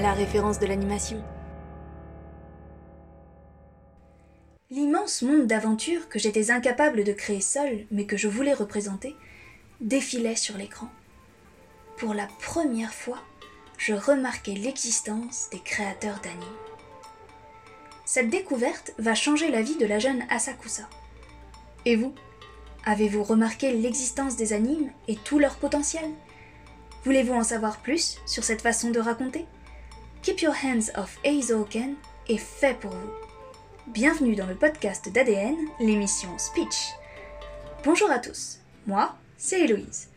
la référence de l'animation. L'immense monde d'aventure que j'étais incapable de créer seul, mais que je voulais représenter, défilait sur l'écran. Pour la première fois, je remarquais l'existence des créateurs d'anime. Cette découverte va changer la vie de la jeune Asakusa. Et vous Avez-vous remarqué l'existence des animes et tout leur potentiel? Voulez-vous en savoir plus sur cette façon de raconter? Keep Your Hands Off Eizouken est fait pour vous. Bienvenue dans le podcast d'ADN, l'émission Speech. Bonjour à tous, moi, c'est Héloïse.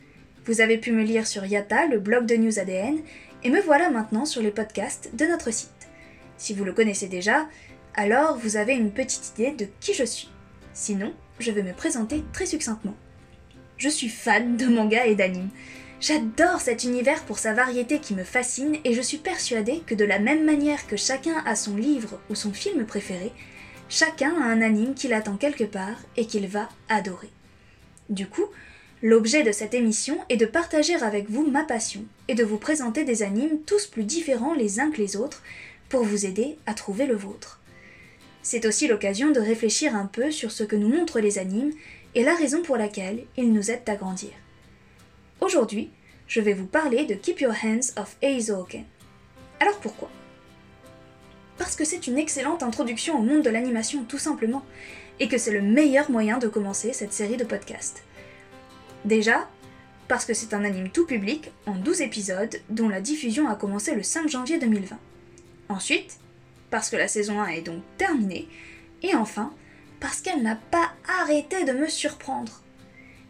Vous avez pu me lire sur Yata, le blog de news ADN, et me voilà maintenant sur les podcasts de notre site. Si vous le connaissez déjà, alors vous avez une petite idée de qui je suis. Sinon, je vais me présenter très succinctement. Je suis fan de manga et d'anime. J'adore cet univers pour sa variété qui me fascine et je suis persuadée que de la même manière que chacun a son livre ou son film préféré, chacun a un anime qu'il attend quelque part et qu'il va adorer. Du coup, l'objet de cette émission est de partager avec vous ma passion et de vous présenter des animes tous plus différents les uns que les autres pour vous aider à trouver le vôtre. C'est aussi l'occasion de réfléchir un peu sur ce que nous montrent les animes et la raison pour laquelle ils nous aident à grandir. Aujourd'hui, je vais vous parler de Keep Your Hands Off Eizouken. Alors pourquoi? Parce que c'est une excellente introduction au monde de l'animation tout simplement, et que c'est le meilleur moyen de commencer cette série de podcasts. Déjà, parce que c'est un anime tout public en 12 épisodes dont la diffusion a commencé le 5 janvier 2020. Ensuite, parce que la saison 1 est donc terminée, et enfin, parce qu'elle n'a pas arrêté de me surprendre.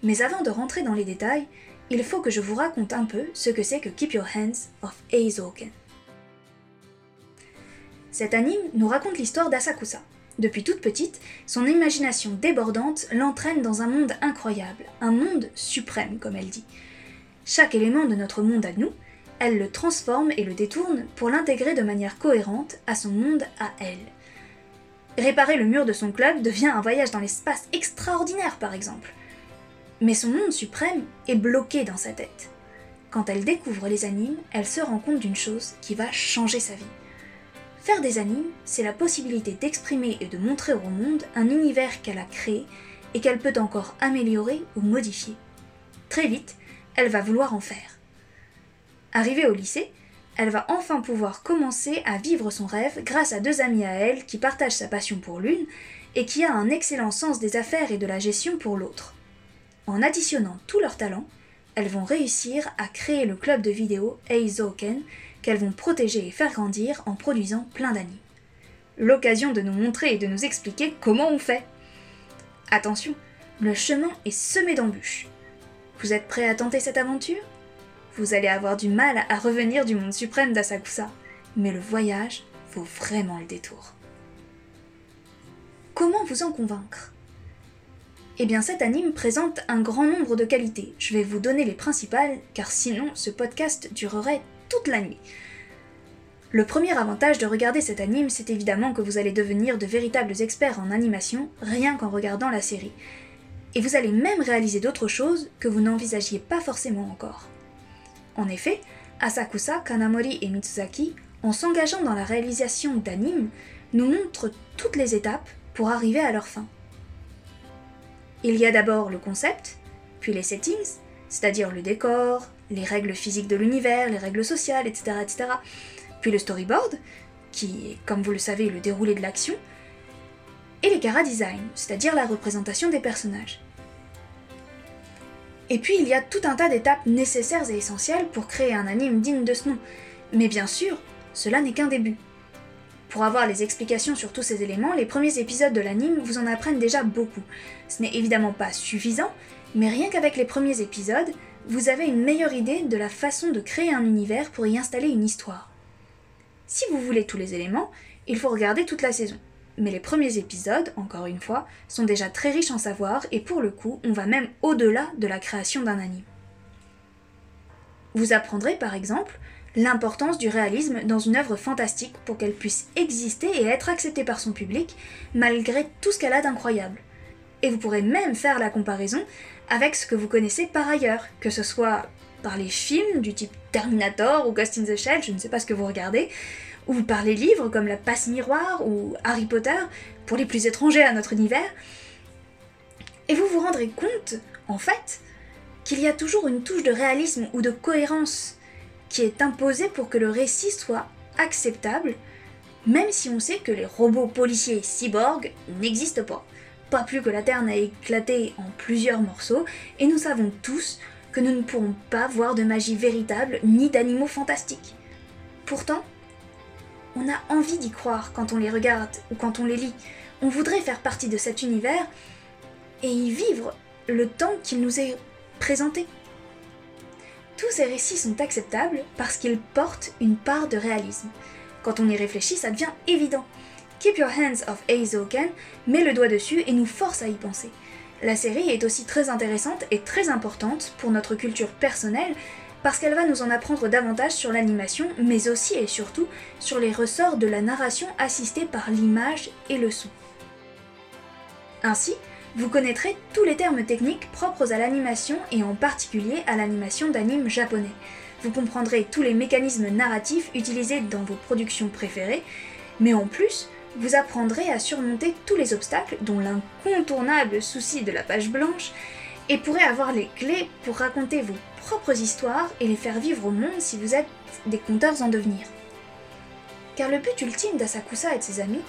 Mais avant de rentrer dans les détails, il faut que je vous raconte un peu ce que c'est que Keep Your Hands of Eizouken. Cet anime nous raconte l'histoire d'Asakusa. Depuis toute petite, son imagination débordante l'entraîne dans un monde incroyable, un monde suprême comme elle dit. Chaque élément de notre monde à nous, elle le transforme et le détourne pour l'intégrer de manière cohérente à son monde à elle. Réparer le mur de son club devient un voyage dans l'espace extraordinaire par exemple. Mais son monde suprême est bloqué dans sa tête. Quand elle découvre les animes, elle se rend compte d'une chose qui va changer sa vie. Faire des animes, c'est la possibilité d'exprimer et de montrer au monde un univers qu'elle a créé et qu'elle peut encore améliorer ou modifier. Très vite, elle va vouloir en faire. Arrivée au lycée, elle va enfin pouvoir commencer à vivre son rêve grâce à deux amis à elle qui partagent sa passion pour l'une et qui a un excellent sens des affaires et de la gestion pour l'autre. En additionnant tous leurs talents, elles vont réussir à créer le club de vidéo Eizouken qu'elles vont protéger et faire grandir en produisant plein d'animes. L'occasion de nous montrer et de nous expliquer comment on fait. Attention, le chemin est semé d'embûches. Vous êtes prêts à tenter cette aventure? Vous allez avoir du mal à revenir du monde suprême d'Asakusa, mais le voyage vaut vraiment le détour. Comment vous en convaincre? Eh bien cet anime présente un grand nombre de qualités. Je vais vous donner les principales, car sinon ce podcast durerait toute la nuit. Le premier avantage de regarder cet anime, c'est évidemment que vous allez devenir de véritables experts en animation rien qu'en regardant la série. Et vous allez même réaliser d'autres choses que vous n'envisagiez pas forcément encore. En effet, Asakusa, Kanamori et Mitsuzaki, en s'engageant dans la réalisation d'animes, nous montrent toutes les étapes pour arriver à leur fin. Il y a d'abord le concept, puis les settings, c'est-à-dire le décor, les règles physiques de l'univers, les règles sociales, etc., etc. Puis le storyboard, qui est, comme vous le savez, le déroulé de l'action, et les cara design, c'est-à-dire la représentation des personnages. Et puis il y a tout un tas d'étapes nécessaires et essentielles pour créer un anime digne de ce nom. Mais bien sûr, cela n'est qu'un début. Pour avoir les explications sur tous ces éléments, les premiers épisodes de l'anime vous en apprennent déjà beaucoup. Ce n'est évidemment pas suffisant, mais rien qu'avec les premiers épisodes, vous avez une meilleure idée de la façon de créer un univers pour y installer une histoire. Si vous voulez tous les éléments, il faut regarder toute la saison mais les premiers épisodes, encore une fois, sont déjà très riches en savoir et pour le coup, on va même au-delà de la création d'un anime. Vous apprendrez par exemple l'importance du réalisme dans une œuvre fantastique pour qu'elle puisse exister et être acceptée par son public malgré tout ce qu'elle a d'incroyable. Et vous pourrez même faire la comparaison avec ce que vous connaissez par ailleurs, que ce soit par les films du type Terminator ou Ghost in the Shell, je ne sais pas ce que vous regardez, ou par les livres comme La Passe Miroir ou Harry Potter, pour les plus étrangers à notre univers. Et vous vous rendrez compte, en fait, qu'il y a toujours une touche de réalisme ou de cohérence qui est imposée pour que le récit soit acceptable, même si on sait que les robots policiers cyborgs n'existent pas. Pas plus que la Terre n'a éclaté en plusieurs morceaux, et nous savons tous que nous ne pourrons pas voir de magie véritable ni d'animaux fantastiques. Pourtant, on a envie d'y croire quand on les regarde ou quand on les lit. On voudrait faire partie de cet univers et y vivre le temps qu'il nous est Tous ces récits sont acceptables parce qu'ils portent une part de réalisme. Quand on y réfléchit, ça devient évident. Keep Your Hands of Aizoken met le doigt dessus et nous force à y penser. La série est aussi très intéressante et très importante pour notre culture personnelle parce qu'elle va nous en apprendre davantage sur l'animation, mais aussi et surtout sur les ressorts de la narration assistée par l'image et le son. Ainsi, vous connaîtrez tous les termes techniques propres à l'animation et en particulier à l'animation d'anime japonais. Vous comprendrez tous les mécanismes narratifs utilisés dans vos productions préférées, mais en plus, vous apprendrez à surmonter tous les obstacles, dont l'incontournable souci de la page blanche, et pourrez avoir les clés pour raconter vos propres histoires et les faire vivre au monde si vous êtes des conteurs en devenir. Car le but ultime d'Asakusa et de ses amis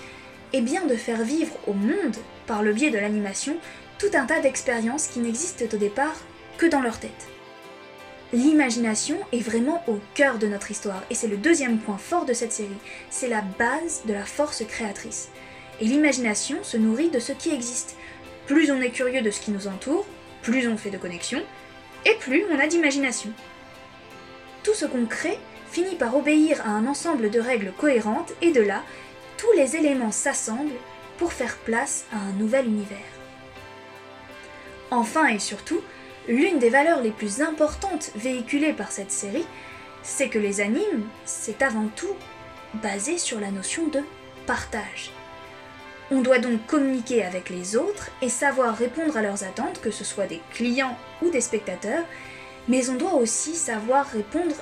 est bien de faire vivre au monde, par le biais de l'animation, tout un tas d'expériences qui n'existent au départ que dans leur tête. L'imagination est vraiment au cœur de notre histoire, et c'est le deuxième point fort de cette série. C'est la base de la force créatrice. Et l'imagination se nourrit de ce qui existe. Plus on est curieux de ce qui nous entoure, plus on fait de connexions, et plus on a d'imagination. Tout ce qu'on crée finit par obéir à un ensemble de règles cohérentes, et de là, tous les éléments s'assemblent pour faire place à un nouvel univers. Enfin et surtout, l'une des valeurs les plus importantes véhiculées par cette série, c'est que les animes, c'est avant tout basé sur la notion de partage. On doit donc communiquer avec les autres et savoir répondre à leurs attentes, que ce soit des clients ou des spectateurs, mais on doit aussi savoir répondre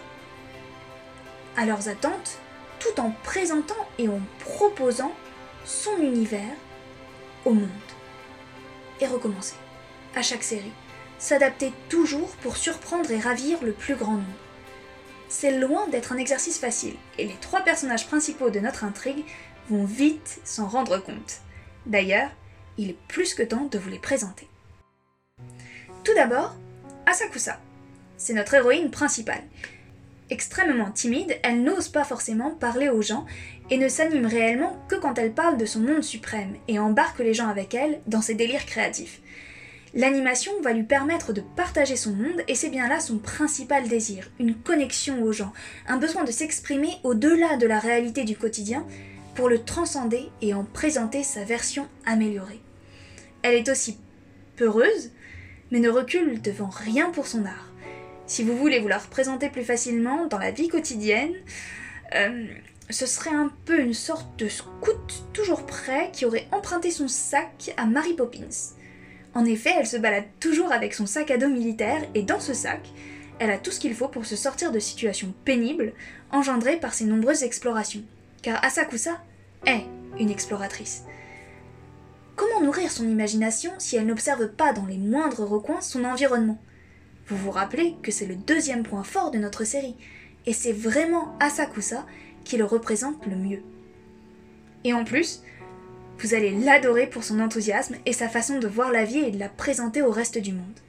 à leurs attentes tout en présentant et en proposant son univers au monde. Et recommencer, à chaque série, s'adapter toujours pour surprendre et ravir le plus grand nombre. C'est loin d'être un exercice facile, et les trois personnages principaux de notre intrigue vont vite s'en rendre compte. D'ailleurs, il est plus que temps de vous les présenter. Tout d'abord, Asakusa. C'est notre héroïne principale. Extrêmement timide, elle n'ose pas forcément parler aux gens et ne s'anime réellement que quand elle parle de son monde suprême et embarque les gens avec elle dans ses délires créatifs. L'animation va lui permettre de partager son monde et c'est bien là son principal désir, une connexion aux gens, un besoin de s'exprimer au-delà de la réalité du quotidien pour le transcender et en présenter sa version améliorée. Elle est aussi peureuse, mais ne recule devant rien pour son art. Si vous voulez vous la représenter plus facilement dans la vie quotidienne, euh, ce serait un peu une sorte de scout toujours prêt qui aurait emprunté son sac à Mary Poppins. En effet, elle se balade toujours avec son sac à dos militaire et dans ce sac, elle a tout ce qu'il faut pour se sortir de situations pénibles engendrées par ses nombreuses explorations. Car Asakusa est une exploratrice. Comment nourrir son imagination si elle n'observe pas dans les moindres recoins son environnement? Vous vous rappelez que c'est le deuxième point fort de notre série, et c'est vraiment Asakusa qui le représente le mieux. Et en plus, vous allez l'adorer pour son enthousiasme et sa façon de voir la vie et de la présenter au reste du monde.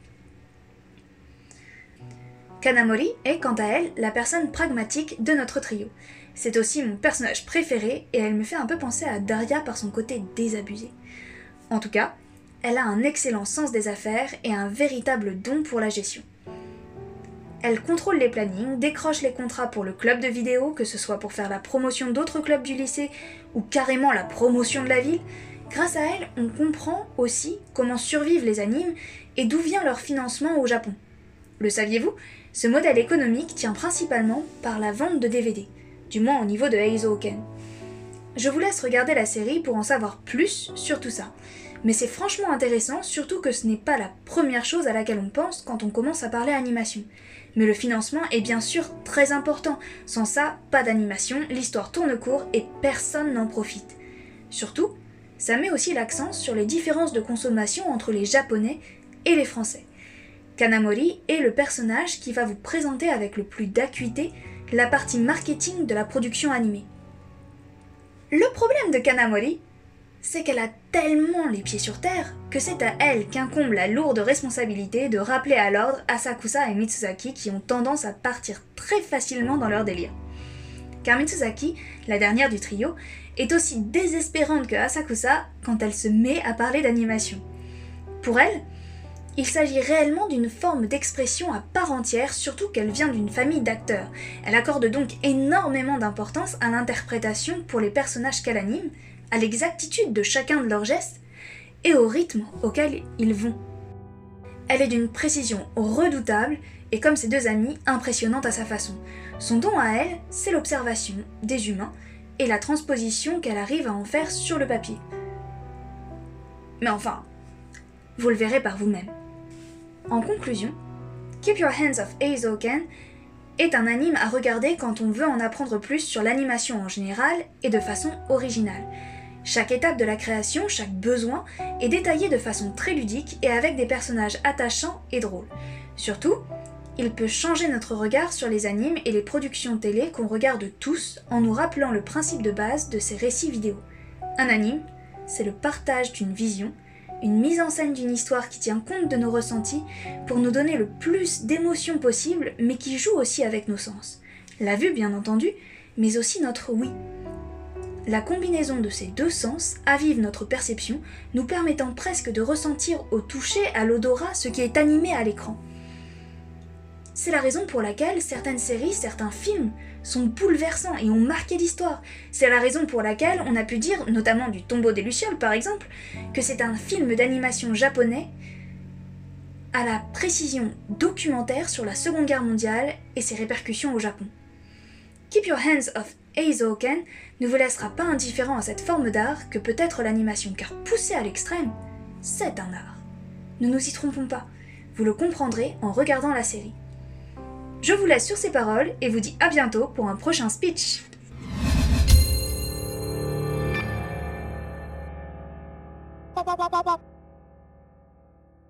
Kanamori est quant à elle la personne pragmatique de notre trio. C'est aussi mon personnage préféré et elle me fait un peu penser à Daria par son côté désabusé. En tout cas, elle a un excellent sens des affaires et un véritable don pour la gestion. Elle contrôle les plannings, décroche les contrats pour le club de vidéo, que ce soit pour faire la promotion d'autres clubs du lycée ou carrément la promotion de la ville. Grâce à elle, on comprend aussi comment survivent les animes et d'où vient leur financement au Japon. Le saviez-vous? Ce modèle économique tient principalement par la vente de DVD, du moins au niveau de Heizo. Je vous laisse regarder la série pour en savoir plus sur tout ça. Mais c'est franchement intéressant, surtout que ce n'est pas la première chose à laquelle on pense quand on commence à parler animation. Mais le financement est bien sûr très important. Sans ça, pas d'animation, l'histoire tourne court et personne n'en profite. Surtout, ça met aussi l'accent sur les différences de consommation entre les Japonais et les Français. Kanamori est le personnage qui va vous présenter avec le plus d'acuité la partie marketing de la production animée. Le problème de Kanamori, c'est qu'elle a tellement les pieds sur terre que c'est à elle qu'incombe la lourde responsabilité de rappeler à l'ordre Asakusa et Mitsuzaki qui ont tendance à partir très facilement dans leur délire. Car Mitsuzaki, la dernière du trio, est aussi désespérante que Asakusa quand elle se met à parler d'animation. Pour elle, il s'agit réellement d'une forme d'expression à part entière, surtout qu'elle vient d'une famille d'acteurs. Elle accorde donc énormément d'importance à l'interprétation pour les personnages qu'elle anime, à l'exactitude de chacun de leurs gestes et au rythme auquel ils vont. Elle est d'une précision redoutable et comme ses deux amies, impressionnante à sa façon. Son don à elle, c'est l'observation des humains et la transposition qu'elle arrive à en faire sur le papier. Mais enfin, vous le verrez par vous-même. En conclusion, Keep Your Hands Off Eizoken est un anime à regarder quand on veut en apprendre plus sur l'animation en général et de façon originale. Chaque étape de la création, chaque besoin est détaillé de façon très ludique et avec des personnages attachants et drôles. Surtout, il peut changer notre regard sur les animes et les productions télé qu'on regarde tous en nous rappelant le principe de base de ces récits vidéo. Un anime, c'est le partage d'une vision, une mise en scène d'une histoire qui tient compte de nos ressentis pour nous donner le plus d'émotions possible, mais qui joue aussi avec nos sens. La vue, bien entendu, mais aussi notre oui. La combinaison de ces deux sens avive notre perception, nous permettant presque de ressentir au toucher, à l'odorat, ce qui est animé à l'écran. C'est la raison pour laquelle certaines séries, certains films sont bouleversants et ont marqué l'histoire. C'est la raison pour laquelle on a pu dire, notamment du Tombeau des Lucioles par exemple, que c'est un film d'animation japonais à la précision documentaire sur la Seconde Guerre mondiale et ses répercussions au Japon. Keep Your Hands Off Eizoken ne vous laissera pas indifférent à cette forme d'art que peut être l'animation, car poussée à l'extrême, c'est un art. Ne nous y trompons pas, vous le comprendrez en regardant la série. Je vous laisse sur ces paroles et vous dis à bientôt pour un prochain speech.